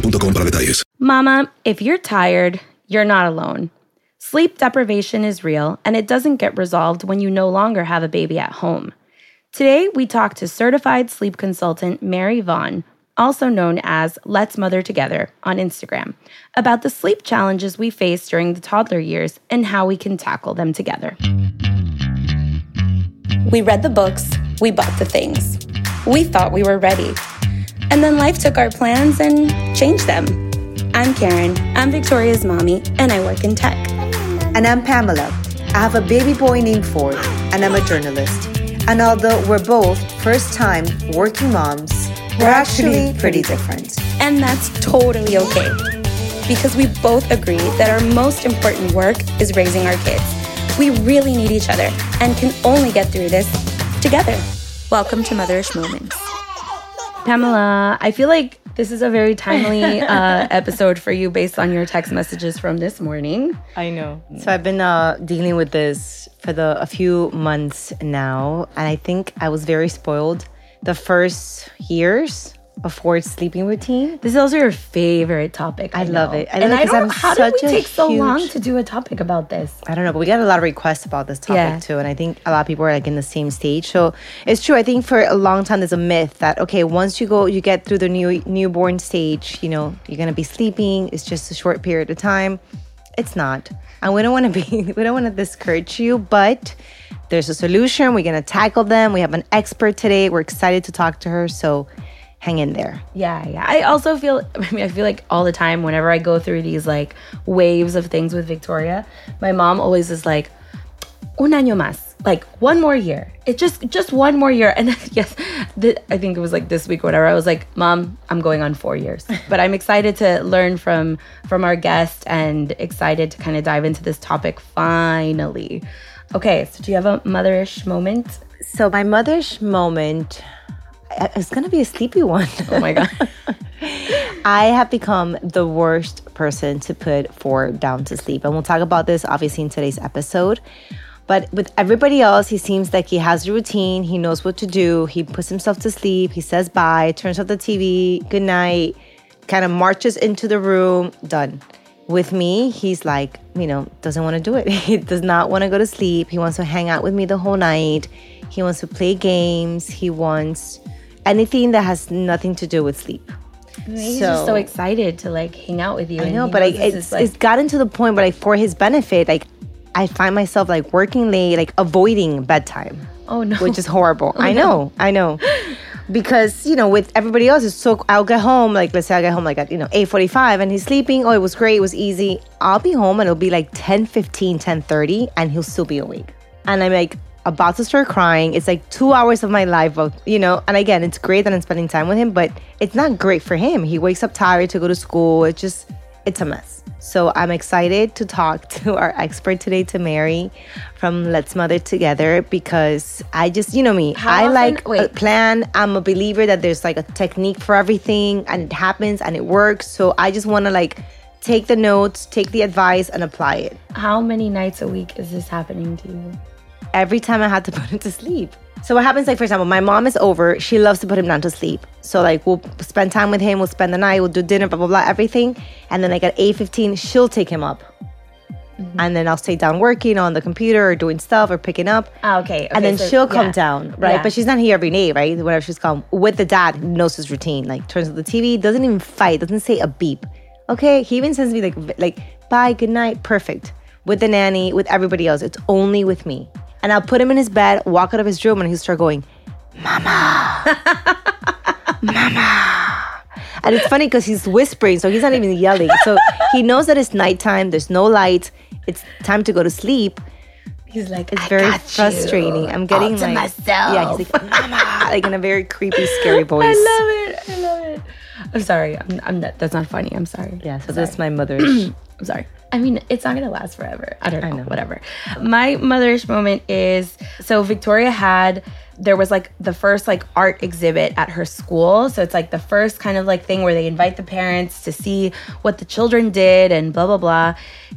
para detalles. Mama, if you're tired, you're not alone. Sleep deprivation is real, and it doesn't get resolved when you no longer have a baby at home. Today, we talk to certified sleep consultant Mary Vaughn, also known as Let's Mother Together on Instagram, about the sleep challenges we face during the toddler years and how we can tackle them together. We read the books, we bought the things. We thought we were ready. And then life took our plans and changed them. I'm Karen, I'm Victoria's mommy, and I work in tech. And I'm Pamela. I have a baby boy named Ford, and I'm a journalist. And although we're both first time working moms, we're actually pretty different. And that's totally okay. Because we both agree that our most important work is raising our kids. We really need each other and can only get through this together. Welcome to Motherish Moments. Pamela, I feel like this is a very timely uh, episode for you based on your text messages from this morning. I know. So I've been uh, dealing with this for the a few months now, and I think I was very spoiled the first years of Ford's sleeping routine. This is also your favorite topic. I love it. I and I don't. I'm how did we take so long to do a topic about this? I don't know, but we got a lot of requests about this topic Yeah. too, and I think a lot of people are like in the same stage. So it's true. I think for a long time there's a myth that okay, once you go, you get through the new newborn stage, you know, you're gonna be sleeping. It's just a short period of time. It's not, and we don't want to be. We don't want to discourage you, but there's a solution. We're gonna tackle them. We have an expert today. We're excited to talk to her. So hang in there. Yeah, yeah. I also feel. I mean, I feel like all the time whenever I go through these like waves of things with Victoria, my mom always is like, "Un año más." Like one more year. It just just one more year. And yes, th- I think it was like this week or whatever. I was like, "Mom, I'm going on 4 years." But I'm excited to learn from from our guest and excited to kind of dive into this topic finally. Okay, so do you have a motherish moment? So my motherish moment. It's gonna be a sleepy one. Oh my god. I have become the worst person to put Ford down to sleep. And we'll talk about this obviously in today's episode. But with everybody else, he seems like he has a routine. He knows what to do. He puts himself to sleep. He says bye, turns off the TV, good night, kind of marches into the room, done. With me, he's like, you know, doesn't want to do it. He does not want to go to sleep. He wants to hang out with me the whole night. He wants to play games. He wants anything that has nothing to do with sleep. He's just so excited to like hang out with you. I know, but I, it's, like, it's gotten to the point where, like, for his benefit, like, I find myself like working late, like avoiding bedtime. Oh, no. which is horrible. Oh, I know, I know, because you know, with everybody else, it's so. I'll get home, like, let's say I get home like at you know eight forty five, and he's sleeping. Oh, it was great, it was easy. I'll be home, and it'll be like 10, 15, 10 30 and he'll still be awake, and I'm like about to start crying. It's like two hours of my life, of, you know. And again, it's great that I'm spending time with him, but it's not great for him. He wakes up tired to go to school. It's just, it's a mess. So I'm excited to talk to our expert today, to Mary from Let's Mother Together, because I just, you know me, How I often- like a plan. I'm a believer that there's like a technique for everything and it happens and it works. So I just want to like take the notes, take the advice, and apply it. How many nights a week is this happening to you? Every time I had to put him to sleep. So what happens, like for example, my mom is over. She loves to put him down to sleep. So like we'll spend time with him. We'll spend the night. We'll do dinner, blah blah blah, everything. And then like at eight fifteen, she'll take him up, and then I'll stay down working on the computer or doing stuff or picking up. Ah, okay. and then so- she'll come yeah. down, right? Yeah. But she's not here every day, right? Whenever she's come with the dad, knows his routine. Like turns on the TV, doesn't even fight, doesn't say a beep. Okay, he even sends me like like bye, good night, perfect. With the nanny, with everybody else, it's only with me. And I'll put him in his bed, walk out of his room, and he'll start going, "Mama, mama." And it's funny because he's whispering, so he's not even yelling. So he knows that it's nighttime. There's no light. It's time to go to sleep. He's like, It's "I very frustrating. you I'm getting all to like myself. Yeah, he's like mama, like in a very creepy, scary voice. I love it. I love it. I'm sorry. I'm, I'm not. That's not funny. I'm sorry. Yeah, so that's my mother's. I'm sorry. I mean, it's not gonna last forever. I don't know, Whatever. My mother's moment is so Victoria had there was like the first like art exhibit at her school. So it's like the first kind of like thing where they invite the parents to see what the children did and blah blah blah.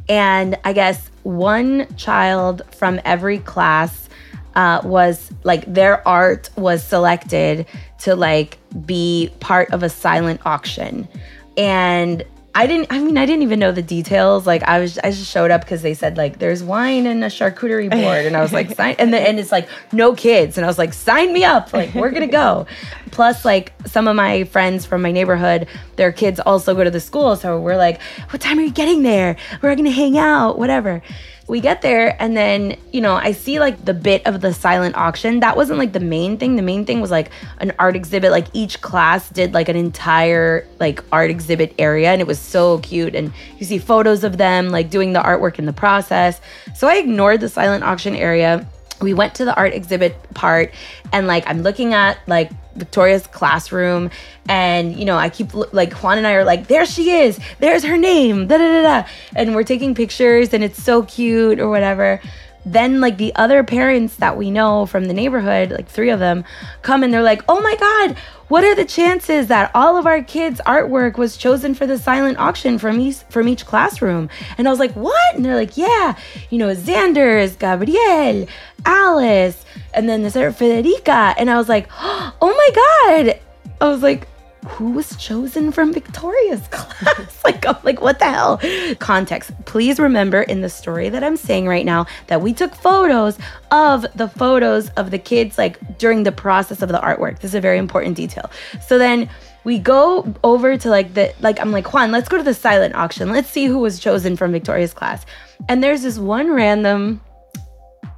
And I guess one child from every class uh, was like their art was selected to like be part of a silent auction and i didn't i mean i didn't even know the details. Like i was i just showed up because they said like there's wine and a charcuterie board. And i was like sign and then and it's like no kids. And i was like sign me up. Like we're gonna go. Plus like some of my friends from my neighborhood their kids also go to the school. So we're like what time are you getting there? We're gonna hang out whatever we get there and then you know i see like the bit of the silent auction. That wasn't like the main thing. The main thing was like an art exhibit. Like each class did like an entire like art exhibit area and it was so cute. And you see photos of them like doing the artwork in the process. So i ignored the silent auction area. We went to the art exhibit part and like i'm looking at like victoria's classroom and you know i keep like juan and i are like there she is. There's her name. Da da da da. And we're taking pictures and it's so cute or whatever. Then like the other parents that we know from the neighborhood like three of them come and they're like oh my god what are the chances that all of our kids artwork was chosen for the silent auction from each from each classroom? And i was like what? And they're like yeah you know xander's gabriel alice and then other federica. And i was like oh my god i was like who was chosen from Victoria's class? like, I'm like, what the hell? Context. Please remember in the story that I'm saying right now that we took photos of the photos of the kids, like during the process of the artwork. This is a very important detail. So then we go over to like the, like, I'm like, Juan, let's go to the silent auction. Let's see who was chosen from Victoria's class. And there's this one random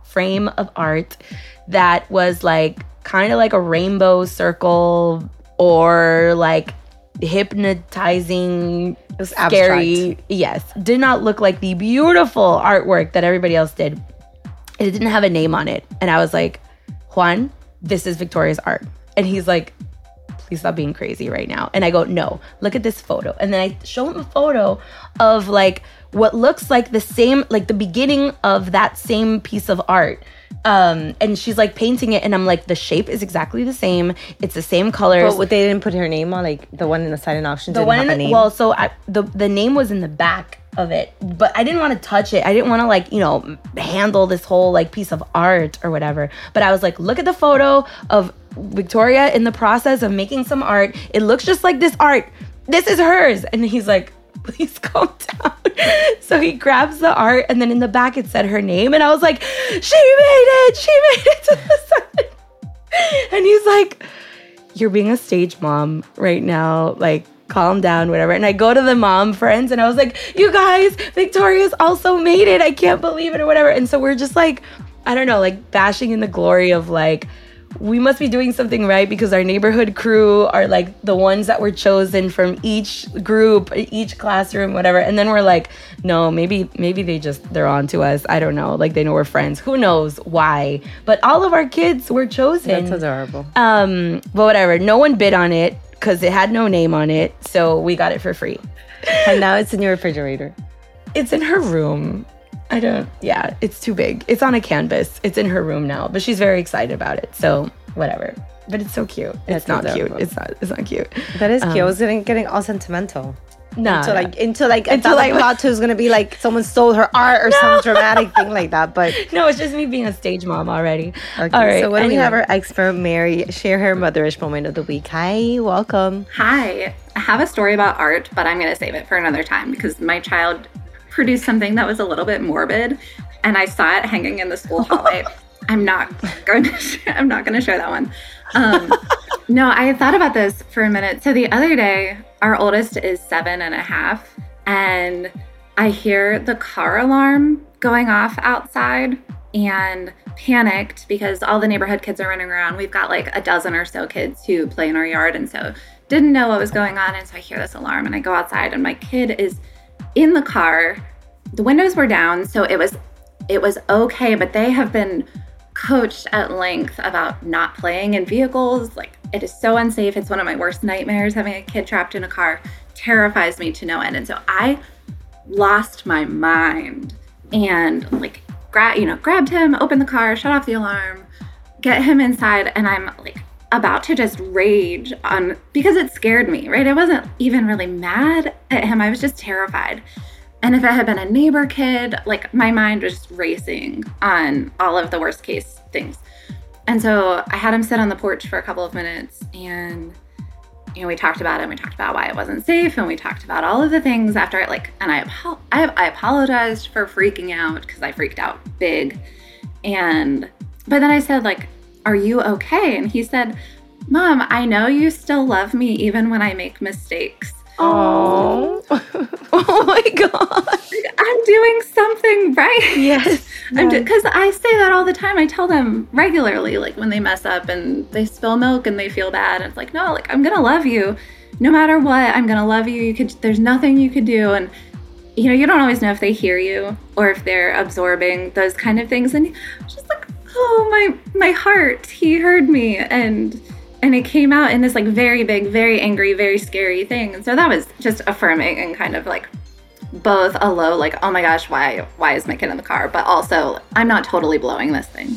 frame of art that was like kind of like a rainbow circle or like hypnotizing scary yes did not look like the beautiful artwork that everybody else did it didn't have a name on it and i was like juan this is victoria's art and he's like please stop being crazy right now. And I go, no, look at this photo. And then I show him a photo of like what looks like the same, like the beginning of that same piece of art. Um, and she's like painting it, and I'm like, the shape is exactly the same. It's the same colors. But what they didn't put her name on, like the one in the silent auction the didn't one have in a the, name. well, so I, the the name was in the back of it, but I didn't want to touch it. I didn't want to like you know handle this whole like piece of art or whatever. But I was like, look at the photo of Victoria in the process of making some art. It looks just like this art. This is hers. And he's like, please calm down. so he grabs the art, and then in the back it said her name, and I was like, she made it. She made it to the side. and he's like, you're being a stage mom right now. Like, calm down, whatever. And I go to the mom friends and I was like, you guys, Victoria's also made it. I can't believe it or whatever. And so we're just like, I don't know, like bashing in the glory of like, we must be doing something right because our neighborhood crew are like the ones that were chosen from each group, each classroom, whatever. And then we're like, no, maybe maybe they just they're on to us. I don't know. Like they know we're friends. Who knows why? But all of our kids were chosen. That's adorable. Um, but whatever. No one bid on it because it had no name on it, so we got it for free. And now it's in your refrigerator. It's in her room. I don't. Yeah, it's too big. It's on a canvas. It's in her room now, but she's very excited about it. So whatever. But it's so cute. It's That's not cute. It's not. It's not cute. That is cute. I Um, was getting, getting all sentimental. No, until no. like until like Until, until like like- plot twist is gonna be like someone stole her art or some dramatic thing like that. But No, it's just me being a stage mom already. okay, All right. so when we have anyway. our expert Mary share her motherish moment of the week. Hi, welcome. Hi, I have a story about art, but I'm going to save it for another time because my child produced something that was a little bit morbid, and I saw it hanging in the school hallway. I'm not going to. sh- I'm not going to share that one. Um, no, I thought about this for a minute. So the other day, our oldest is seven and a half, and I hear the car alarm going off outside and panicked because all the neighborhood kids are running around. We've got like a dozen or so kids who play in our yard, and so didn't know what was going on. And so I hear this alarm, and I go outside, and my kid is in the car. The windows were down, so it was it was okay, but they have been coached at length about not playing in vehicles. Like it is so unsafe. It's one of my worst nightmares having a kid trapped in a car. Terrifies me to no end. And so I lost my mind and like gra- you know, grabbed him, opened the car, shut off the alarm, get him inside, and I'm like about to just rage on because it scared me, right? I wasn't even really mad at him. I was just terrified. And if it had been a neighbor kid, like my mind was racing on all of the worst case things. And so I had him sit on the porch for a couple of minutes and you know, we talked about it and we talked about why it wasn't safe and we talked about all of the things after it like and I I, I apologized for freaking out because I freaked out big. And but then I said like, "Are you okay?" And he said, "Mom, I know you still love me even when I make mistakes." Oh, oh my god. I'm doing something right. Yes. I'm because I say that all the time. I tell them regularly, like when they mess up and they spill milk and they feel bad. It's like, no, like I'm gonna love you, no matter what. I'm gonna love you. You could. There's nothing you could do, and you know, you don't always know if they hear you or if they're absorbing those kind of things. And just like, oh my, my heart. He heard me, and and it came out in this like very big, very angry, very scary thing. And so that was just affirming and kind of like both a low, like, oh my gosh, why, why is my kid in the car? But also, I'm not totally blowing this thing.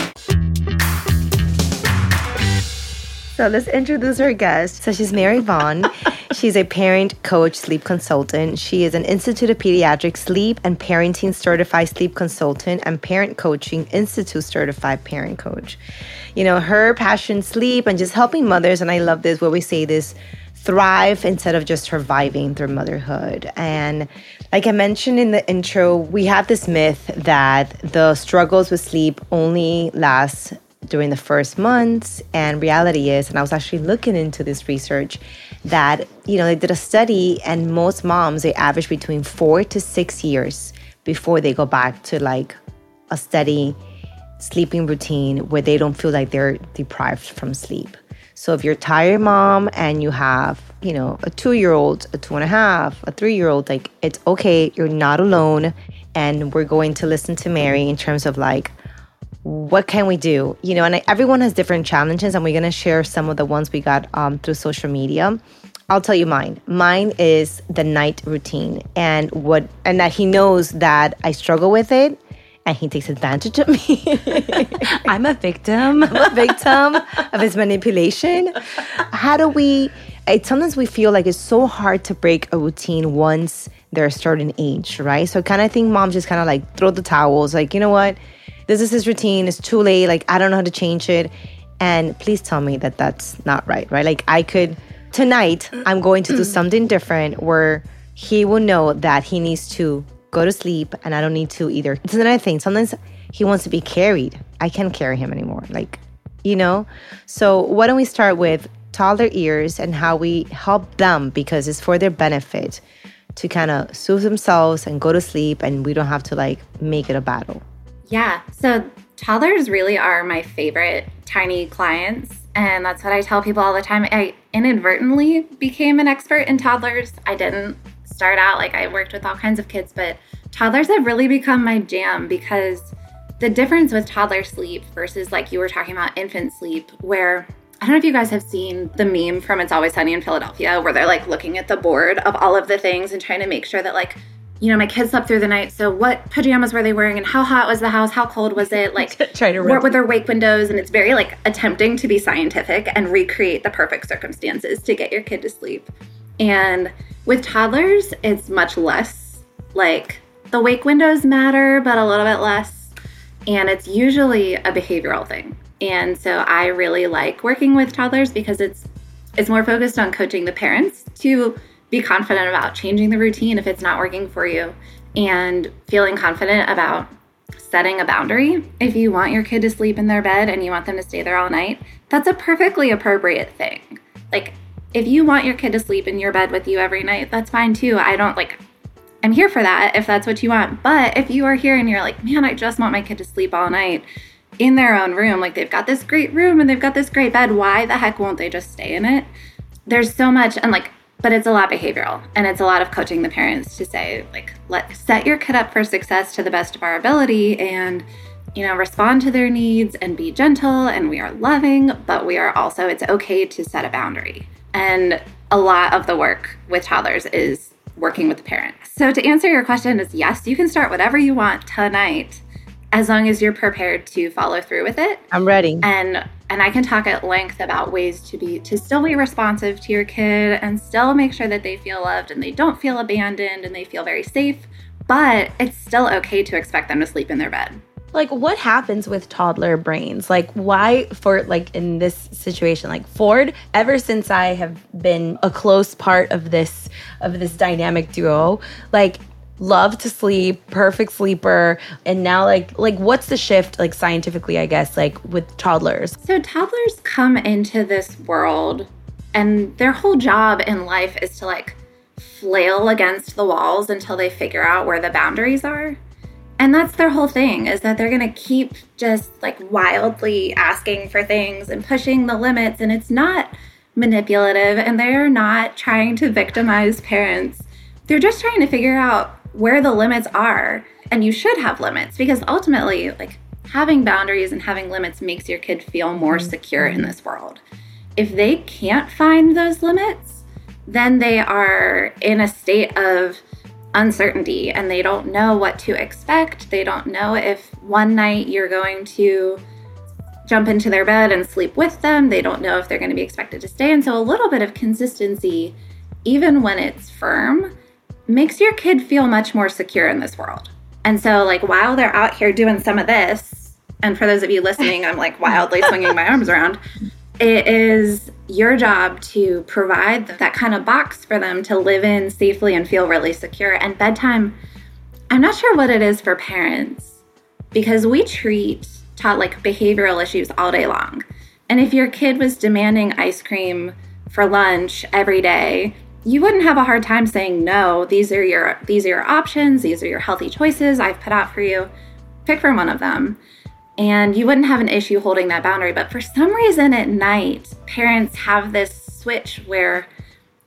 So let's introduce our guest. So she's Mary Vaughn. she's a parent coach, sleep consultant. She is an Institute of Pediatric Sleep and Parenting Certified Sleep Consultant and Parent Coaching Institute Certified Parent Coach. You know, her passion, sleep, and just helping mothers. And I love this where we say this thrive instead of just surviving through motherhood. And like I mentioned in the intro, we have this myth that the struggles with sleep only last during the first months and reality is and i was actually looking into this research that you know they did a study and most moms they average between four to six years before they go back to like a steady sleeping routine where they don't feel like they're deprived from sleep. So if you're tired mom and you have you know a two year old a two and a half a three year old like it's okay you're not alone and we're going to listen to mary in terms of like what can we do? You know and I, everyone has different challenges and we're going to share some of the ones we got um, through social media. I'll tell you mine. Mine is the night routine and what and that he knows that i struggle with it and he takes advantage of me. I'm a victim. I'm a victim of his manipulation. How do we it, sometimes we feel like it's so hard to break a routine once they're a certain age right? So kind of think moms just kind of like throw the towels like you know what this is his routine. It's too late. Like, I don't know how to change it. And please tell me that that's not right, right? Like, I could, tonight, I'm going to do something different where he will know that he needs to go to sleep and I don't need to either. It's another thing. Sometimes he wants to be carried. I can't carry him anymore. Like, you know? So, why don't we start with toddler ears and how we help them because it's for their benefit to kind of soothe themselves and go to sleep and we don't have to like make it a battle. Yeah. So toddlers really are my favorite tiny clients. And that's what I tell people all the time. I inadvertently became an expert in toddlers. I didn't start out like I worked with all kinds of kids, but toddlers have really become my jam because the difference with toddler sleep versus like you were talking about infant sleep, where I don't know if you guys have seen the meme from It's Always Sunny in Philadelphia where they're like looking at the board of all of the things and trying to make sure that like you know, my kids slept through the night. So, what pajamas were they wearing, and how hot was the house? How cold was it? Like, try to what were their wake windows? And it's very like attempting to be scientific and recreate the perfect circumstances to get your kid to sleep. And with toddlers, it's much less like the wake windows matter, but a little bit less. And it's usually a behavioral thing. And so I really like working with toddlers because it's it's more focused on coaching the parents to be confident about changing the routine if it's not working for you and feeling confident about setting a boundary. If you want your kid to sleep in their bed and you want them to stay there all night, that's a perfectly appropriate thing. Like if you want your kid to sleep in your bed with you every night, that's fine too. I don't like I'm here for that if that's what you want. But if you are here and you're like, "Man, I just want my kid to sleep all night." in their own room. Like they've got this great room and they've got this great bed. Why the heck won't they just stay in it? There's so much, and like, but it's a lot behavioral and it's a lot of coaching the parents to say, like, let set your kid up for success to the best of our ability and you know, respond to their needs and be gentle and we are loving, but we are also, it's okay to set a boundary. And a lot of the work with toddlers is working with the parents. So to answer your question is yes, you can start whatever you want tonight as long as you're prepared to follow through with it. I'm ready. And and I can talk at length about ways to be to still be responsive to your kid and still make sure that they feel loved and they don't feel abandoned and they feel very safe, but it's still okay to expect them to sleep in their bed. Like what happens with toddler brains? Like why for like in this situation like Ford ever since I have been a close part of this of this dynamic duo, like love to sleep, perfect sleeper, and now like like what's the shift like scientifically, I guess, like with toddlers? So toddlers come into this world and their whole job in life is to like flail against the walls until they figure out where the boundaries are. And that's their whole thing is that they're going to keep just like wildly asking for things and pushing the limits and it's not manipulative and they're not trying to victimize parents. They're just trying to figure out where the limits are. And you should have limits because ultimately, like having boundaries and having limits makes your kid feel more mm-hmm. secure in this world. If they can't find those limits, then they are in a state of uncertainty and they don't know what to expect. They don't know if one night you're going to jump into their bed and sleep with them. They don't know if they're going to be expected to stay. And so a little bit of consistency, even when it's firm, makes your kid feel much more secure in this world. And so, like, while they're out here doing some of this, and for those of you listening, I'm like wildly swinging my arms around, it is your job to provide that kind of box for them to live in safely and feel really secure. And bedtime, I'm not sure what it is for parents because we treat taught like behavioral issues all day long. And if your kid was demanding ice cream for lunch every day, you wouldn't have a hard time saying no these are your these are your options these are your healthy choices i've put out for you. Pick from one of them. And you wouldn't have an issue holding that boundary. But for some reason at night parents have this switch where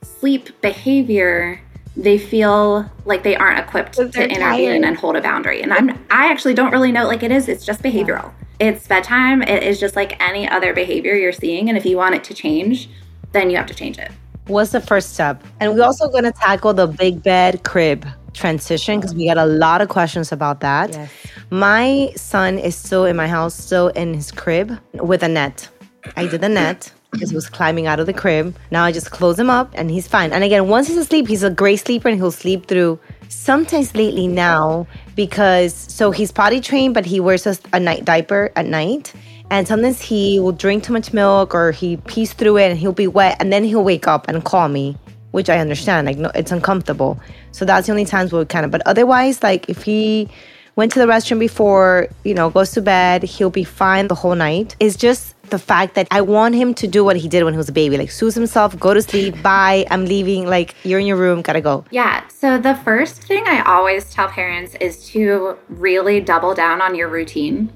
sleep behavior they feel like they aren't equipped to intervene and hold a boundary. And i'm i actually don't really know like it is it's just behavioral. Yeah. it's bedtime it is just like any other behavior you're seeing. And if you want it to change then you have to change it What's the first step? And we're also going to tackle the big bed crib transition because we got a lot of questions about that. Yes. My son is still in my house, still in his crib with a net. I did the net because he was climbing out of the crib. Now I just close him up and he's fine. And again, once he's asleep, he's a great sleeper and he'll sleep through. Sometimes lately now, because so he's potty trained, but he wears a, a night diaper at night. And sometimes he will drink too much milk or he pees through it and he'll be wet and then he'll wake up and call me, which I understand. Like, no, it's uncomfortable. So that's the only times we'll kind of, but otherwise, like if he went to the restroom before, you know, goes to bed, he'll be fine the whole night. It's just the fact that I want him to do what he did when he was a baby, like soothe himself, go to sleep, bye, I'm leaving, like you're in your room, gotta go. Yeah. So the first thing I always tell parents is to really double down on your routine.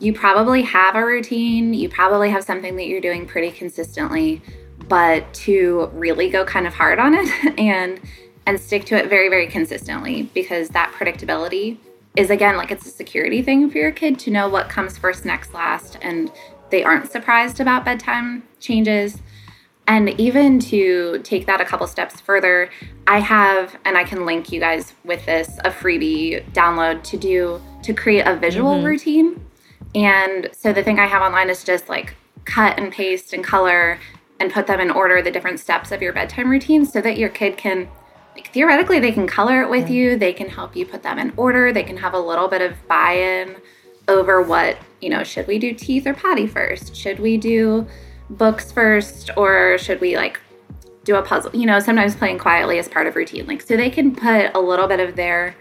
You probably have a routine, you probably have something that you're doing pretty consistently, but to really go kind of hard on it and and stick to it very very consistently because that predictability is again like it's a security thing for your kid to know what comes first next last and they aren't surprised about bedtime changes and even to take that a couple steps further i have and i can link you guys with this a freebie download to do to create a visual Mhm. routine and so the thing i have online is just like cut and paste and color and put them in order the different steps of your bedtime routine so that your kid can like, theoretically they can color it with you. They can help you put them in order. They can have a little bit of buy-in over what you know should we do teeth or potty first? Should we do books first? Or should we like do a puzzle? You know sometimes playing quietly is part of routine like so they can put a little bit of their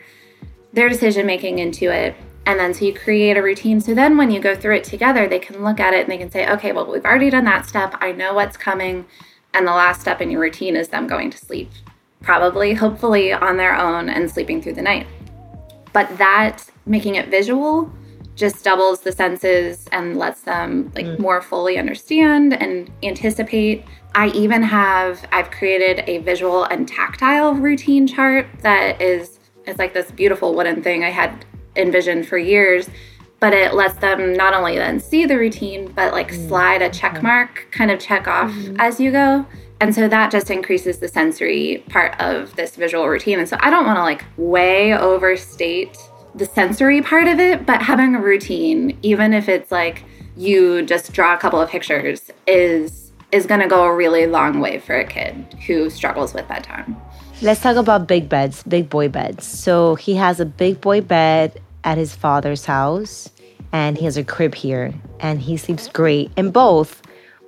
their decision making into it and then so you create a routine. So then when you go through it together they can look at it and they can say okay well we've already done that step. I know what's coming. And the last step in your routine is them going to sleep probably hopefully on their own and sleeping through the night. But that making it visual just doubles the senses and lets them like mm. more fully understand and anticipate. I even have i've created a visual and tactile routine chart that is it's like this beautiful wooden thing i had envisioned for years but it lets them not only then see the routine but like mm-hmm. slide a check mm-hmm. mark kind of check off mm-hmm. as you go. And so that just increases the sensory part of this visual routine. And so i don't want to like way overstate the sensory part of it but having a routine even if it's like you just draw a couple of pictures is is going to go a really long way for a kid who struggles with bedtime. Let's talk about big beds, big boy beds. So he has a big boy bed at his father's house, and he has a crib here, and he sleeps great in both.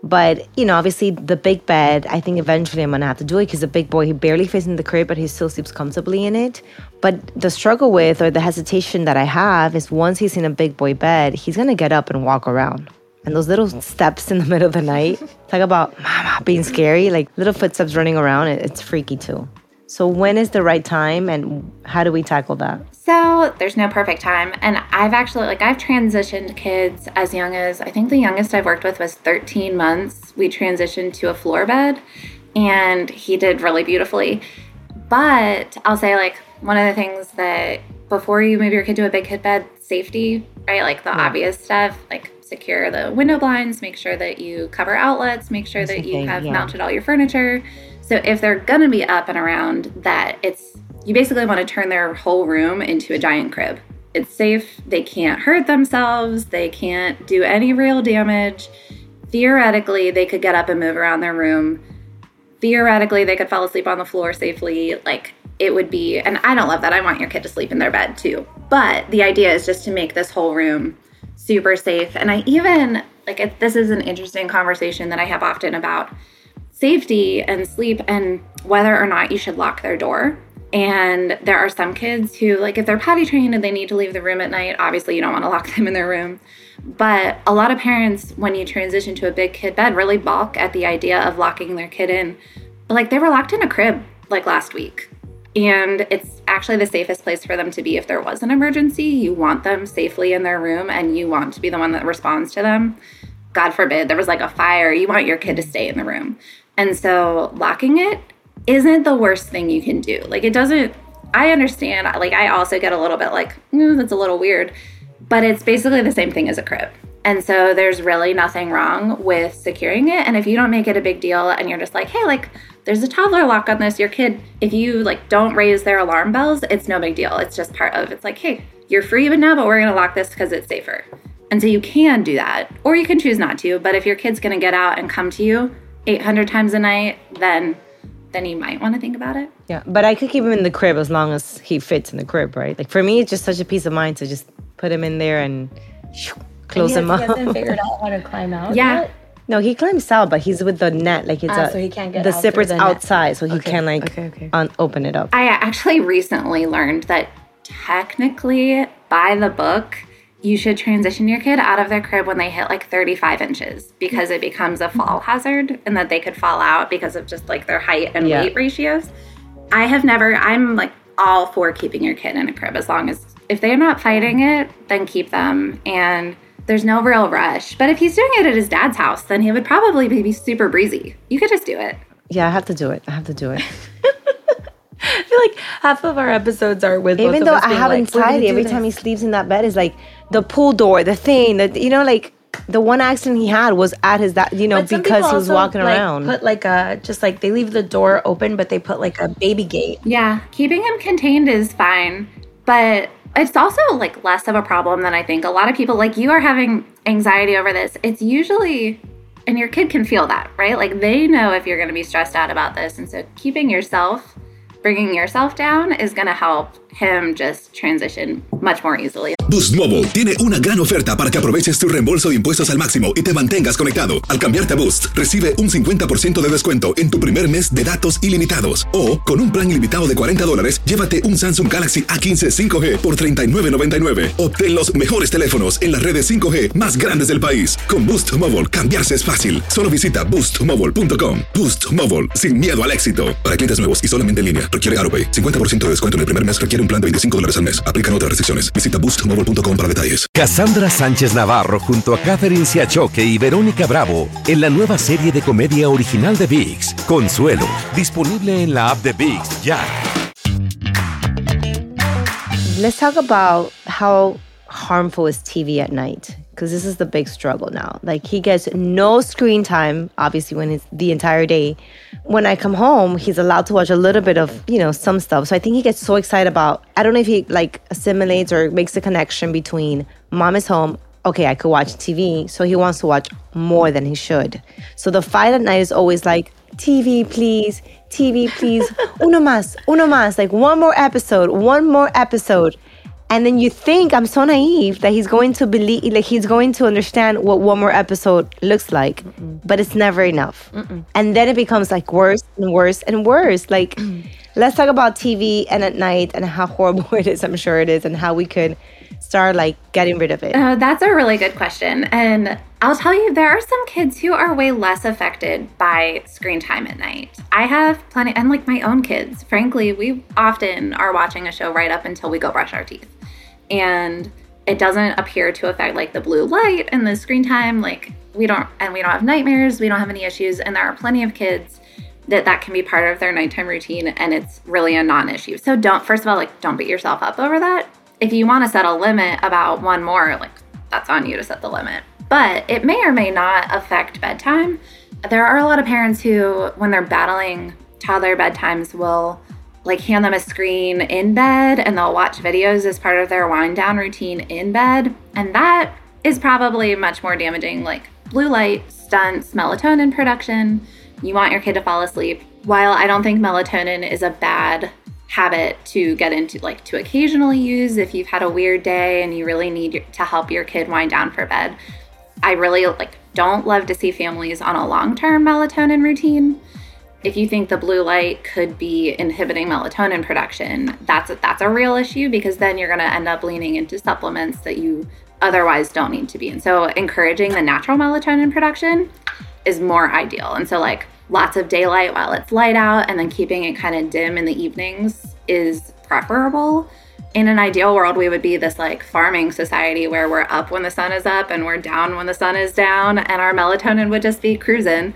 But you know, obviously, the big bed. I think eventually I'm gonna have to do it because the big boy he barely fits in the crib, but he still sleeps comfortably in it. But the struggle with or the hesitation that I have is once he's in a big boy bed, he's gonna get up and walk around. And those little steps in the middle of the night, talk about mama being scary, like little footsteps running around, it, it's freaky too. So when is the right time and how do we tackle that? So there's no perfect time. And I've actually, like, I've transitioned kids as young as, I think the youngest I've worked with was 13 months. We transitioned to a floor bed and he did really beautifully. But I'll say, like, one of the things that before you move your kid to a big kid bed, safety, right? Like the Yeah. obvious stuff, like secure the window blinds, make sure that you cover outlets, make sure that you thing, have yeah. mounted all your furniture. So if they're gonna be up and around, that it's you basically want to turn their whole room into a giant crib. It's safe. They can't hurt themselves. They can't do any real damage. Theoretically, they could get up and move around their room. Theoretically, they could fall asleep on the floor safely. Like it would be, and I don't love that. I want your kid to sleep in their bed too. But the idea is just to make this whole room super safe. And I even like this is an interesting conversation that I have often about safety and sleep and whether or not you should lock their door. And there are some kids who, like, if they're potty trained and they need to leave the room at night, obviously you don't want to lock them in their room. But a lot of parents, when you transition to a big kid bed, really balk at the idea of locking their kid in. But, like, they were locked in a crib like last week. And it's actually the safest place for them to be if there was an emergency. You want them safely in their room and you want to be the one that responds to them. God forbid there was like a fire, you want your kid to stay in the room. And so locking it isn't the worst thing you can do. Like it doesn't I understand like I also get a little bit like, mm, that's a little weird, but it's basically the same thing as a crib. And so there's really nothing wrong with securing it and if you don't make it a big deal and you're just like, "Hey, like there's a toddler lock on this, your kid, if you like don't raise their alarm bells, it's no big deal. It's just part of it's like, "Hey, you're free even now, but we're to lock this because it's safer." And so you can do that, or you can choose not to. But if your kid's to get out and come to you 800 times a night, then then you might want to think about it. Yeah, but I could keep him in the crib as long as he fits in the crib, right? Like for me, it's just such a peace of mind to just put him in there and shoo, close And him he, up. He hasn't figured out how to climb out. Yeah. yet? No, he climbs out, but he's with the net. Like it's Ah, a, so he can't get the out zipper's the net. outside, so he Okay, can like okay, okay. Un- open it up. I actually recently learned that technically, by the book, you should transition your kid out of their crib when they hit like 35 inches because it becomes a fall hazard and that they could fall out because of just like their height and Yeah. weight ratios. I have never, I'm like all for keeping your kid in a crib as long as if they're not fighting it, then keep them. And there's no real rush. But if he's doing it at his dad's house, then he would probably be super breezy. You could just do it. Yeah, I have to do it. I have to do it. I feel like half of our episodes are with both Even of though us I being have like, "We're anxiety every this." time he sleeps in that bed, is like the pool door, the thing that you know, like the one accident he had was at his that you know because he was walking like, around. Put like a just like they leave the door open, but they put like a baby gate. Yeah, keeping him contained is fine, but it's also like less of a problem than I think. A lot of people, like you, are having anxiety over this. It's usually, and your kid can feel that, right? Like they know if you're going to be stressed out about this. And so keeping yourself, bringing yourself down is going to help him just transition much more easily. Boost Mobile tiene una gran oferta para que aproveches tu reembolso de impuestos al máximo y te mantengas conectado. Al cambiarte a Boost, recibe un 50% de descuento en tu primer mes de datos ilimitados. O, con un plan ilimitado de 40 dólares, llévate un Samsung Galaxy A15 5G por $39.99. Obtén los mejores teléfonos en las redes 5G más grandes del país. Con Boost Mobile, cambiarse es fácil. Solo visita boostmobile.com. Boost Mobile, sin miedo al éxito. Para clientes nuevos y solamente en línea, requiere AroPay. 50% de descuento en el primer mes requiere un plan de 25 dólares al mes. Aplican otras restricciones. Visita boostmobile.com para detalles. Cassandra Sánchez Navarro junto a Catherine Siachoque y Verónica Bravo en la nueva serie de comedia original de VIX, Consuelo, disponible en la app de VIX ya. Let's talk about how harmful is TV at night because this is the big struggle now. Like he gets no screen time, obviously when it's the entire day. When I come home, he's allowed to watch a little bit of you know some stuff. So I think he gets so excited about. I don't know if he like assimilates or makes a connection between mom is home. Okay, I could watch TV. So he wants to watch more than he should. So the fight at night is always like TV, please, TV, please, uno más, uno más, like one more episode, one more episode. And then you think I'm so naive that he's going to believe, like he's going to understand what one more episode looks like, but it's never enough. And then it becomes like worse and worse and worse. Like, let's talk about TV and at night and how horrible it is. I'm sure it is, and how we could start like getting rid of it. Uh, that's a really good question. And I'll tell you, there are some kids who are way less affected by screen time at night. I have plenty, and like my own kids, frankly, we often are watching a show right up until we go brush our teeth. And it doesn't appear to affect like the blue light and the screen time. Like we don't, and we don't have nightmares, we don't have any issues. And there are plenty of kids that that can be part of their nighttime routine and it's really a non-issue. So don't first of all like don't beat yourself up over that. If you want to set a limit about one more, like that's on you to set the limit. But it may or may not affect bedtime. There are a lot of parents who when they're battling toddler bedtimes will like hand them a screen in bed and they'll watch videos as part of their wind down routine in bed. And that is probably much more damaging. Like blue light stunts melatonin production. You want your kid to fall asleep. While I don't think melatonin is a bad habit to get into, like to occasionally use if you've had a weird day and you really need to help your kid wind down for bed, I really like don't love to see families on a long-term melatonin routine if you think the blue light could be inhibiting melatonin production, that's a, that's a real issue because then you're going to end up leaning into supplements that you otherwise don't need to be in. So encouraging the natural melatonin production is more ideal. And so like lots of daylight while it's light out and then keeping it kind of dim in the evenings is preferable. In an ideal world, we would be this like farming society where we're up when the sun is up and we're down when the sun is down and our melatonin would just be cruising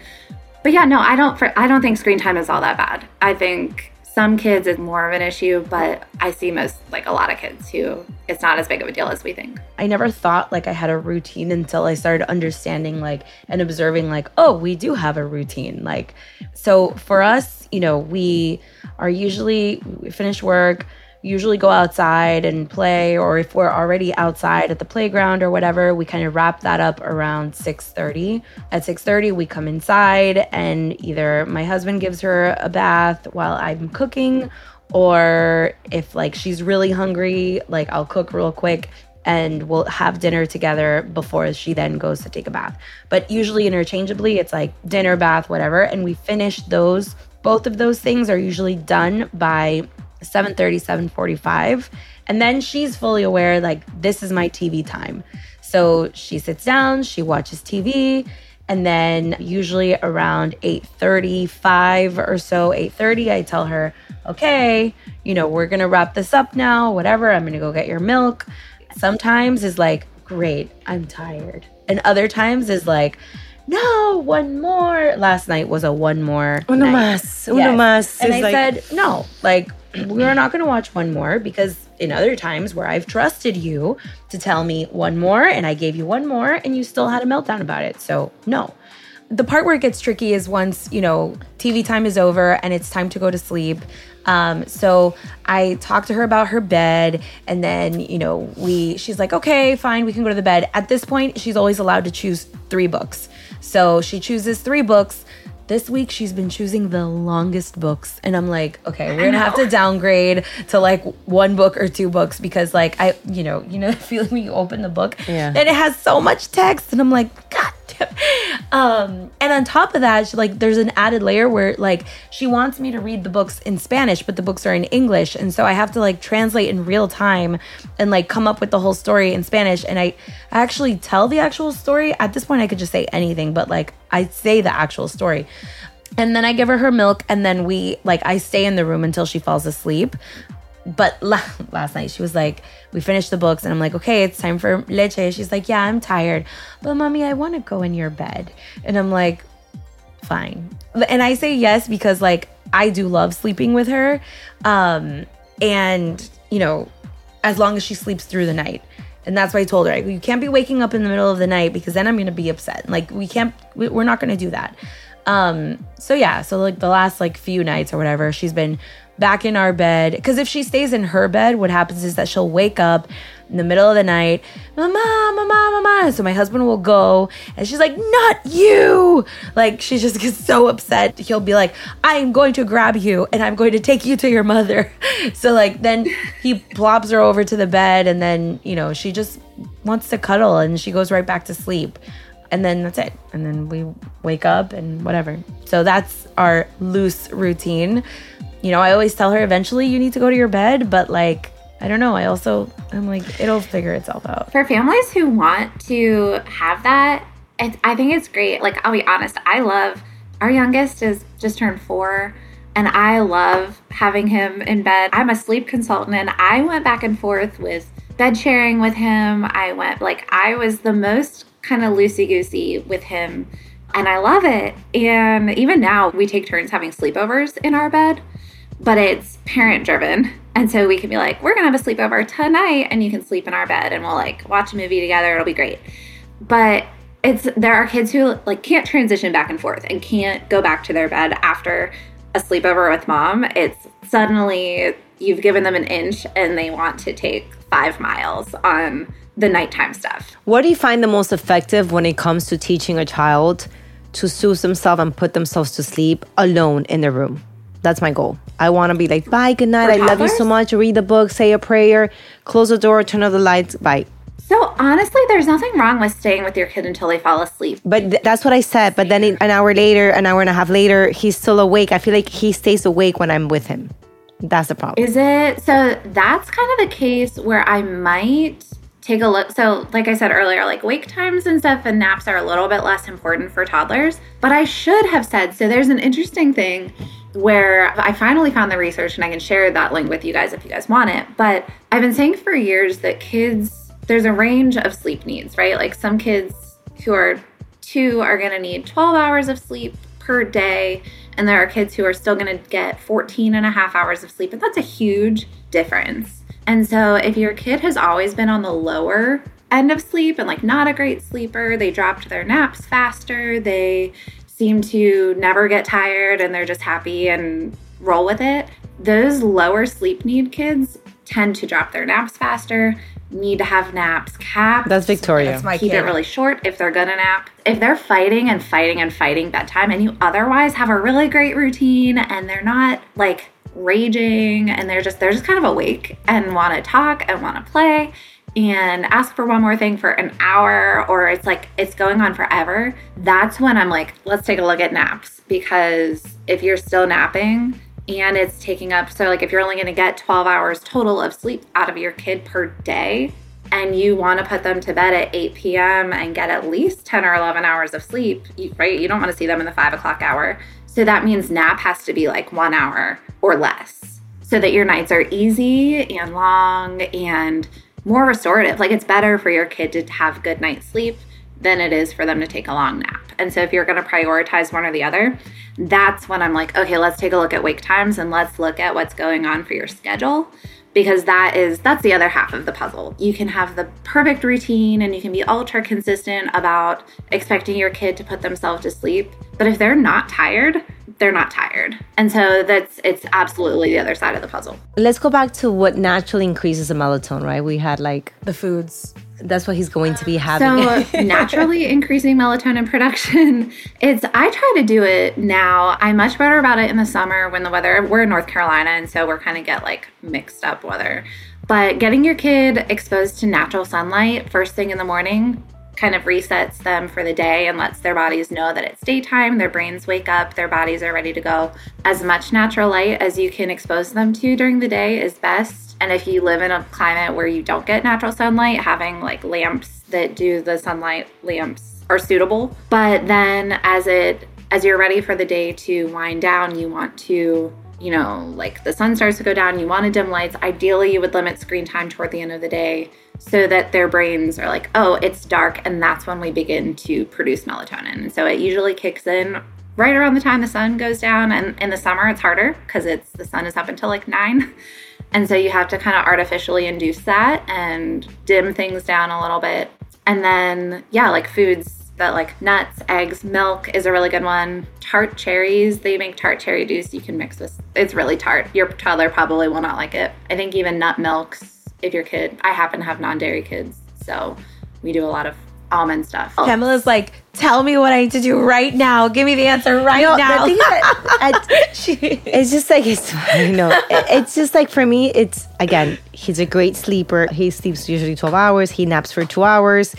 but yeah, no, I don't. For, I don't think screen time is all that bad. I think some kids is more of an issue, but I see most like a lot of kids who it's not as big of a deal as we think. I never thought like I had a routine until I started understanding like and observing like oh we do have a routine like so for us you know we are usually we finish work usually go outside and play or if we're already outside at the playground or whatever we kind of wrap that up around 6.30 at 6.30 we come inside and either my husband gives her a bath while i'm cooking or if like she's really hungry like i'll cook real quick and we'll have dinner together before she then goes to take a bath. But usually interchangeably it's like dinner bath whatever and we finish those both of those things are usually done by 7:30 7:45 And then she's fully aware, like, this is my TV time. So she sits down, she watches TV, and then usually around 8:35 or so, 8:30, I tell her, "Okay, you know, we're going to wrap this up now, whatever. I'm going to go get your milk." Sometimes is like, "Great, I'm tired." And other times is like, "No, one more." Last night was a one more. Uno night. más, uno más. And I like- said, "No, like we're not going to watch one more because in other times where I've trusted you to tell me one more and I gave you one more and you still had a meltdown about it. So, no. The part where it gets tricky is once, you know, TV time is over and it's time to go to sleep. Um, so I talked to her about her bed and then, you know, we she's like, "Okay, fine, we can go to the bed." At this point, she's always allowed to choose 3 books. So she chooses 3 books. This week she's been choosing the longest books and I'm like, okay, we're gonna have to downgrade to like one book or two books because like I you know, you know the feeling when you open the book Yeah. and it has so much text and I'm like, God. Um and on top of that, she, like there's an added layer where like she wants me to read the books in Spanish, but the books are in English. And so I have to like translate in real time and like come up with the whole story in Spanish. And I I actually tell the actual story. At this point I could just say anything, but like I say the actual story. And then I give her her milk, and then we like I stay in the room until she falls asleep. But la- last night she was like, we finished the books, and I'm like, okay, it's time for leche. She's like, yeah, I'm tired, but mommy, I want to go in your bed, and I'm like, fine. And I say yes because like I do love sleeping with her, um, and you know, as long as she sleeps through the night. And that's why I told her, you can't be waking up in the middle of the night because then I'm gonna be upset. Like, we can't, we- we're not gonna do that. Um, so yeah, so like the last like few nights or whatever, she's been back in our bed. Because if she stays in her bed, what happens is that she'll wake up in the middle of the night, mama, mama, mama. So my husband will go, and she's like, "Not you!" Like she just gets so upset. He'll be like, "I am going to grab you, and I'm going to take you to your mother." So like then he plops her over to the bed, and then you know she just wants to cuddle, and she goes right back to sleep and then that's it and then we wake up and whatever so that's our loose routine you know i always tell her eventually you need to go to your bed but like i don't know i also i'm like it'll figure itself out For families who want to have that, I think it's great. Like, I'll be honest, I love our youngest is just turned four, and I love having him in bed. I'm a sleep consultant, and I went back and forth with bed sharing with him. I went, like, I was the most kind of loosey goosey with him, and I love it. And even now, we take turns having sleepovers in our bed but it's parent driven. And so we can be like, we're gonna have a sleepover tonight and you can sleep in our bed and we'll like watch a movie together. It'll be great. But it's there are kids who like can't transition back and forth and can't go back to their bed after a sleepover with mom. It's suddenly you've given them an inch and they want to take five miles on the nighttime stuff. What do you find the most effective when it comes to teaching a child to soothe themselves and put themselves to sleep alone in the room? That's my goal. I want to be like, bye, good night. I love you so much. Read the book, say a prayer, close the door, turn off the lights. Bye. So honestly, there's nothing wrong with staying with your kid until they fall asleep. But th- that's what I said. But then it, an hour later, an hour and a half later, he's still awake. I feel like he stays awake when I'm with him. That's the problem. Is it? So that's kind of the case where I might take a look. So, like I said earlier, like wake times and stuff and naps are a little bit less important for toddlers. But I should have said so there's an interesting thing where I finally found the research and I can share that link with you guys if you guys want it. But I've been saying for years that kids, there's a range of sleep needs, right? Like some kids who are two are going to need 12 hours of sleep per day and there are kids who are still going to get 14 and a half hours of sleep and that's a huge difference and so if your kid has always been on the lower end of sleep and like not a great sleeper they dropped their naps faster they seem to never get tired and they're just happy and roll with it those lower sleep need kids tend to drop their naps faster need to have naps capped That's Victoria. That's my keep kid. it really short if they're gonna nap. If they're fighting and fighting and fighting bedtime and you otherwise have a really great routine and they're not like raging and they're just they're just kind of awake and want to talk and want to play and ask for one more thing for an hour or it's like it's going on forever, that's when I'm like, let's take a look at naps because if you're still napping, and it's taking up so like if you're only going to get 12 hours total of sleep out of your kid per day and you want to put them to bed at 8 p.m. and get at least 10 or 11 hours of sleep, right? You don't want to see them in the five o'clock hour. So that means nap has to be like one hour or less so that your nights are easy and long and more restorative. Like it's better for your kid to have good night's sleep than it is for them to take a long nap. And so if you're going to prioritize one or the other, that's when I'm like, okay, let's take a look at wake times and let's look at what's going on for your schedule because that is that's the other half of the puzzle. You can have the perfect routine and you can be ultra consistent about expecting your kid to put themselves to sleep, but if they're not tired, they're not tired. And so that's it's absolutely the other side of the puzzle. Let's go back to what naturally increases the melatonin, right? We had like the foods that's what he's going to be having. So naturally increasing melatonin production. It's I try to do it now. I'm much better about it in the summer when the weather we're in North Carolina and so we're kind of get like mixed up weather. But getting your kid exposed to natural sunlight first thing in the morning kind of resets them for the day and lets their bodies know that it's daytime. Their brains wake up, their bodies are ready to go. As much natural light as you can expose them to during the day is best and if you live in a climate where you don't get natural sunlight, having like lamps that do the sunlight lamps are suitable. But then as it as you're ready for the day to wind down, you want to you know, like the sun starts to go down, you want to dim lights. Ideally, you would limit screen time toward the end of the day so that their brains are like, oh, it's dark. And that's when we begin to produce melatonin. So it usually kicks in right around the time the sun goes down. And in the summer, it's harder because it's the sun is up until like nine. And so you have to kind of artificially induce that and dim things down a little bit. And then, yeah, like foods that like nuts, eggs, milk is a really good one. Tart cherries, they make tart cherry juice you can mix with. It's really tart. Your toddler probably will not like it. I think even nut milks, if your kid, I happen to have non dairy kids. So we do a lot of almond stuff. Oh. Pamela's like, tell me what I need to do right now. Give me the answer right no, now. That, I, it's just like it's you know it, it's just like for me it's again he's a great sleeper. He sleeps usually twelve hours. He naps for two hours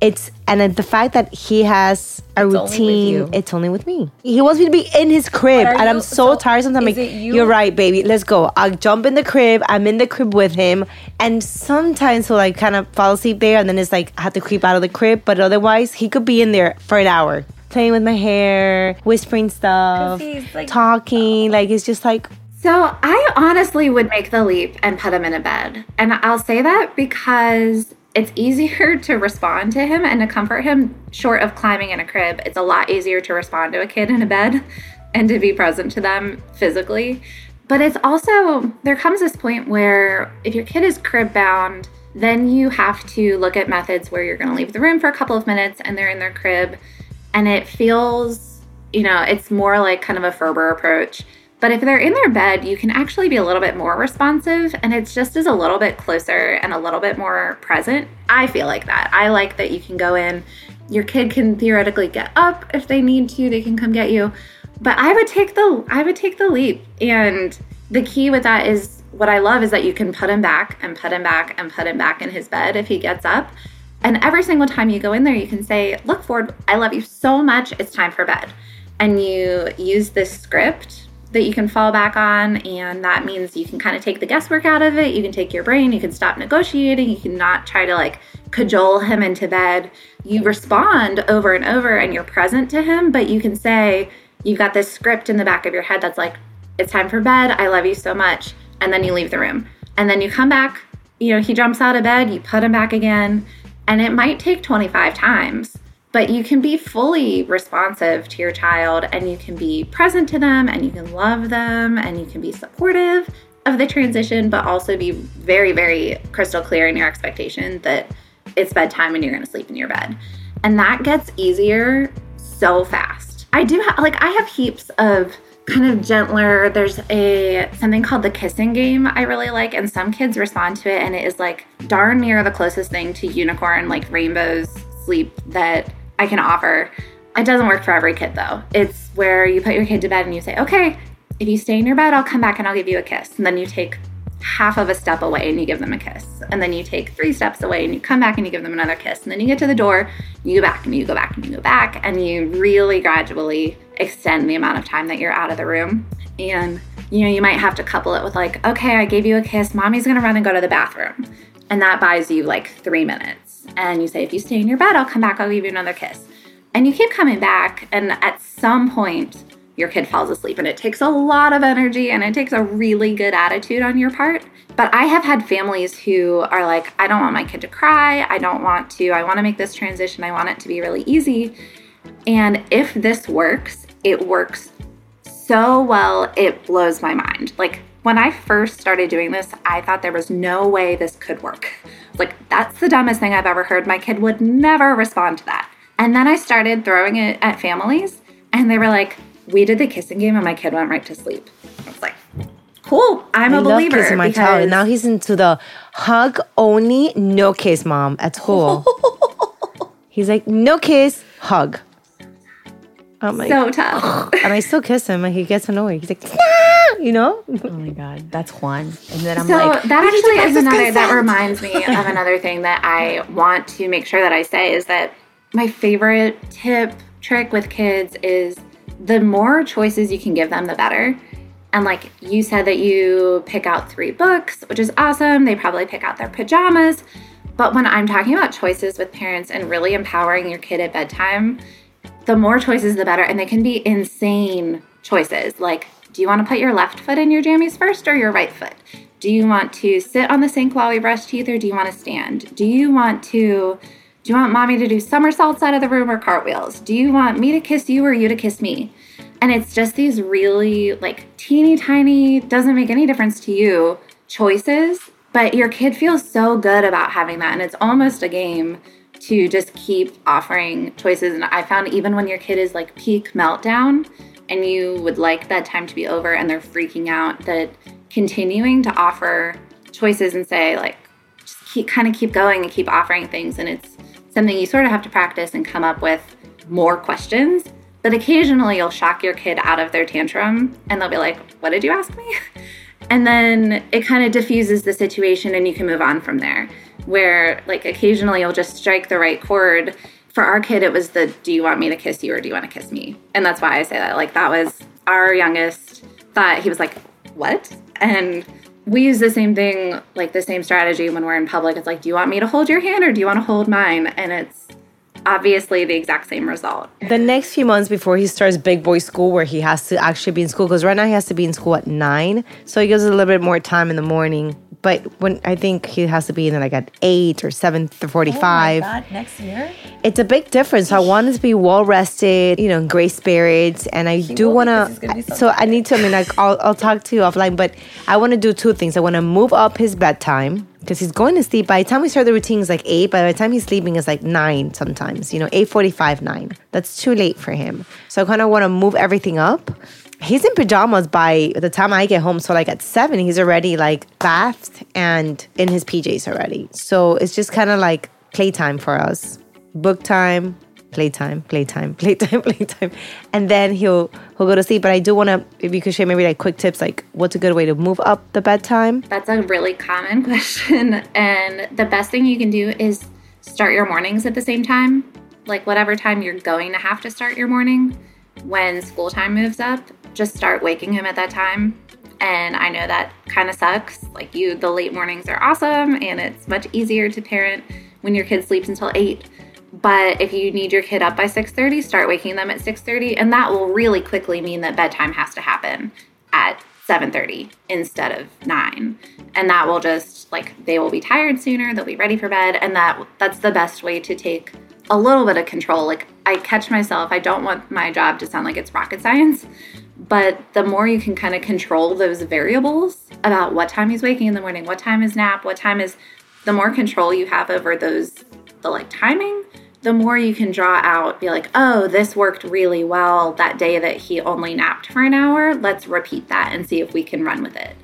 it's and the fact that he has a it's routine only it's only with me. He wants me to be in his crib and i'm so, so tired sometimes like you? are right baby. Let's go. I'll jump in the crib. I'm in the crib with him. And sometimes he'll like kind of fall asleep there and then it's like i have to creep out of the crib. But otherwise he could be in there for an hour playing with my hair whispering stuff like, talking. oh. like it's just like so I honestly would make the leap and put him in a bed. And I'll say that because it's easier to respond to him and to comfort him short of climbing in a crib. It's a lot easier to respond to a kid in a bed and to be present to them physically. But it's also, there comes this point where if your kid is crib bound, then you have to look at methods where you're going to leave the room for a couple of minutes and they're in their crib. And it feels, you know, it's more like kind of a Ferber approach but if they're in their bed, you can actually be a little bit more responsive and it's just as a little bit closer and a little bit more present. I feel like that. I like that you can go in, your kid can theoretically get up if they need to, they can come get you. But I would take the I would take the leap. And the key with that is what I love is that you can put him back and put him back and put him back in his bed if he gets up. And every single time you go in there, you can say, Look, Ford, I love you so much. It's time for bed. And you use this script that you can fall back on. And that means you can kind of take the guesswork out of it. You can take your brain, you can stop negotiating, you can not try to like cajole him into bed. You respond over and over and you're present to him, but you can say, you've got this script in the back of your head that's like, it's time for bed. I love you so much. And then you leave the room. And then you come back, you know, he jumps out of bed, you put him back again. And it might take 25 times but you can be fully responsive to your child and you can be present to them and you can love them and you can be supportive of the transition, but also be very, very crystal clear in your expectation that it's bedtime and you're to sleep in your bed. And that gets easier so fast. I do have, like, I have heaps of kind of gentler there's a something called the kissing game i really like and some kids respond to it and it is like darn near the closest thing to unicorn like rainbows sleep that I can offer. It doesn't work for every kid though. It's where you put your kid to bed and you say, okay, if you stay in your bed, I'll come back and I'll give you a kiss. And then you take half of a step away and you give them a kiss. And then you take three steps away and you come back and you give them another kiss. And then you get to the door, you go back and you go back and you go back. And you really gradually extend the amount of time that you're out of the room. And you know, you might have to couple it with like, okay, I gave you a kiss, mommy's gonna run and go to the bathroom. And that buys you like three minutes. And you say, if you stay in your bed, I'll come back, I'll give you another kiss. And you keep coming back, and at some point, your kid falls asleep. And it takes a lot of energy and it takes a really good attitude on your part. But I have had families who are like, I don't want my kid to cry. I don't want to, I want to make this transition. I want it to be really easy. And if this works, it works so well, it blows my mind. Like when I first started doing this, I thought there was no way this could work. Like, that's the dumbest thing I've ever heard. My kid would never respond to that. And then I started throwing it at families, and they were like, We did the kissing game, and my kid went right to sleep. I was like, Cool, I'm I a love believer. kissing my child. And now he's into the hug only, no kiss, mom, at school. he's like, no kiss, hug. I'm like, so tough. and I still kiss him, and he gets annoyed. He's like, you know? Oh my God, that's Juan. And then I'm so like, that "We need to actually is practice another that reminds me of another thing that I want to make sure that I say is that my favorite tip trick with kids is the more choices you can give them the better. And like you said that you pick out three books, which is awesome. They probably pick out their pajamas. But when I'm talking about choices with parents and really empowering your kid at bedtime, the more choices the better and they can be insane choices like do you want to put your left foot in your jammies first or your right foot? Do you want to sit on the sink while we brush teeth or do you want to stand? Do you want to do you want mommy to do somersaults out of the room or cartwheels? Do you want me to kiss you or you to kiss me? And it's just these really like teeny tiny doesn't make any difference to you choices but your kid feels so good about having that and it's almost a game to just keep offering choices. And I found even when your kid is like peak meltdown and you would like that time to be over and they're freaking out, that continuing to offer choices and say, like, just keep kind of keep going and keep offering things. And it's something you sort of have to practice and come up with more questions. But occasionally you'll shock your kid out of their tantrum and they'll be like, What did you ask me? And then it kind of diffuses the situation and you can move on from there. Where, like, occasionally you'll just strike the right chord. For our kid, it was the do you want me to kiss you or do you want to kiss me? And that's why I say that. Like, that was our youngest thought. He was like, what? And we use the same thing, like the same strategy when we're in public. It's like, do you want me to hold your hand or do you want to hold mine? And it's obviously the exact same result. The next few months before he starts big boy school, where he has to actually be in school, because right now he has to be in school at nine, so he gives a little bit more time in the morning. But when I think he has to be in like at eight or seven forty-five. Oh my God, next year? It's a big difference. I want him to be well rested, you know, in great spirits, and I do want because he's gonna so So I need to. I mean, like, I'll I'll talk to you offline, but I want to do two things. I want to move up his bedtime because he's going to sleep. By the time we start the routine, is like eight. By the time he's sleeping, is like nine. Sometimes, you know, eight forty-five, nine. That's too late for him. So I kind of want to move everything up. He's in pajamas by the time I get home. So like at seven, he's already like bathed and in his PJs already. So it's just kind of like playtime for us. Book time, playtime, playtime, playtime, playtime, and then he'll he'll go to sleep. But I do want to, if you could share maybe like quick tips, like what's a good way to move up the bedtime? That's a really common question. And the best thing you can do is start your mornings at the same time. Like, whatever time you're going to have to start your morning, when school time moves up, just start waking him at that time. And I know that kind of sucks. Like, you, the late mornings are awesome, and it's much easier to parent when your kid sleeps until 8 but if you need your kid up by 6:30 start waking them at 6:30 and that will really quickly mean that bedtime has to happen at 7:30 instead of 9 and that will just like they will be tired sooner they'll be ready for bed and that that's the best way to take a little bit of control. Like I catch myself I don't want my job to sound like it's rocket science but the more you can kind of control those variables about what time he's waking in the morning what time is nap what time is the more control you have over those the like timing the more you can draw out, be like, oh, this worked really well that day that he only napped for an hour. Let's repeat that and see if we can run with it.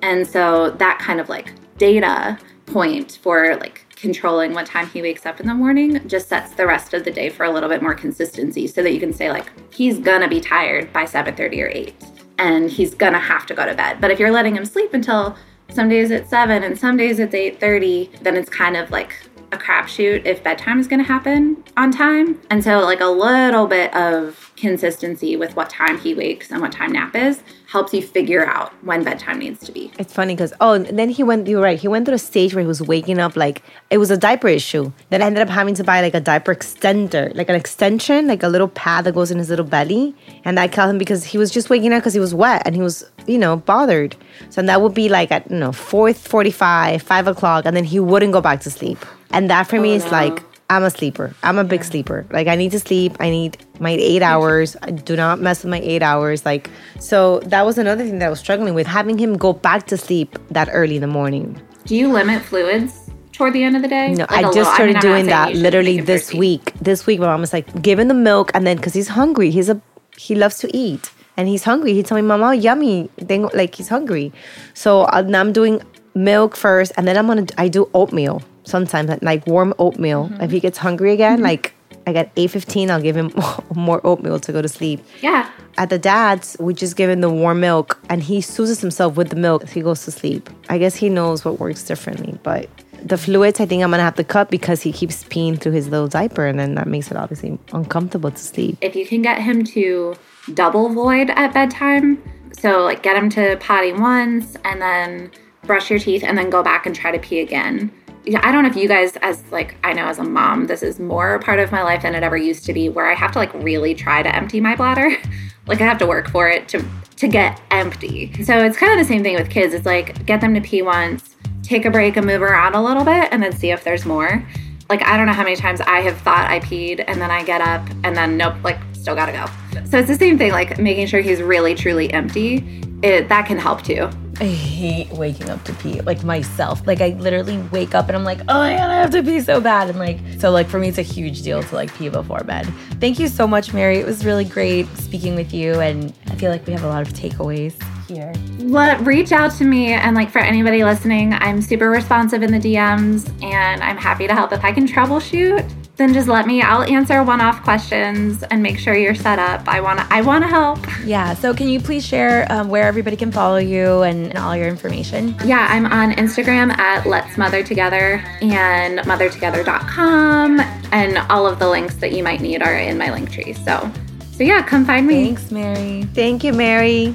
And so that kind of like data point for like controlling what time he wakes up in the morning just sets the rest of the day for a little bit more consistency so that you can say like he's gonna be tired by 7:30 or 8 and he's gonna have to go to bed. But if you're letting him sleep until some days it's 7 and some days it's 8:30, then it's kind of like a crapshoot if bedtime is going to happen on time. And so, like, a little bit of consistency with what time he wakes and what time nap is helps you figure out when bedtime needs to be. It's funny because oh, then he went. You're right. He went through a stage where he was waking up like it was a diaper issue. Then I ended up having to buy like a diaper extender, like an extension, like a little pad that goes in his little belly. And I called him because he was just waking up because he was wet and he was you know bothered. So that would be like at you know 4 45, five o'clock, and then he wouldn't go back to sleep. And that for me Oh, is no. like I'm a sleeper. I'm a big sleeper. Like I need to sleep. I need my eight hours. I do not mess with my eight hours. Like so that was another thing that I was struggling with having him go back to sleep that early in the morning. Do you limit fluids toward the end of the day? No, Like I just little- started I'm not doing that literally this week. This week, my mom was like, give him the milk, and then because he's hungry, he's a he loves to eat, and he's hungry. He told me, "Mama, yummy." Then like he's hungry, so uh, now I'm doing milk first, and then I'm gonna I do oatmeal sometimes, like warm oatmeal. Mm-hmm. If he gets hungry again, like like at eight fifteen, I'll give him more oatmeal to go to sleep. Yeah. At the dad's, we just give him the warm milk, and he soothes himself with the milk. If he goes to sleep. I guess he knows what works differently, but the fluids, I think I'm gonna have to cut because he keeps peeing through his little diaper, and then that makes it obviously uncomfortable to sleep. If you can get him to double void at bedtime, so like get him to potty once and then brush your teeth and then go back and try to pee again. I don't know if you guys, as like I know as a mom, this is more part of my life than it ever used to be, where I have to like really try to empty my bladder. like I have to work for it to to get empty. So it's kind of the same thing with kids. It's like get them to pee once, take a break and move around a little bit, and then see if there's more. Like I don't know how many times I have thought I peed and then I get up and then nope, like still gotta go. So it's the same thing, like making sure he's really truly empty. It that can help too. I hate waking up to pee, like myself. Like I literally wake up and I'm like, oh my god, I have to pee so bad. And like, so like for me, it's a huge deal to like pee before bed. Thank you so much, Mary. It was really great speaking with you, and I feel like we have a lot of takeaways here. Let reach out to me and like for anybody listening, I'm super responsive in the DMs and I'm happy to help if I can troubleshoot. Then just let me. I'll answer one-off questions and make sure you're set up. I wanna. I wanna help. Yeah. So can you please share um, where everybody can follow you and, and all your information? Yeah, I'm on Instagram at Let's Mother Together and mothertogether.com, and all of the links that you might need are in my link tree. So, so yeah, come find me. Thanks, Mary. Thank you, Mary.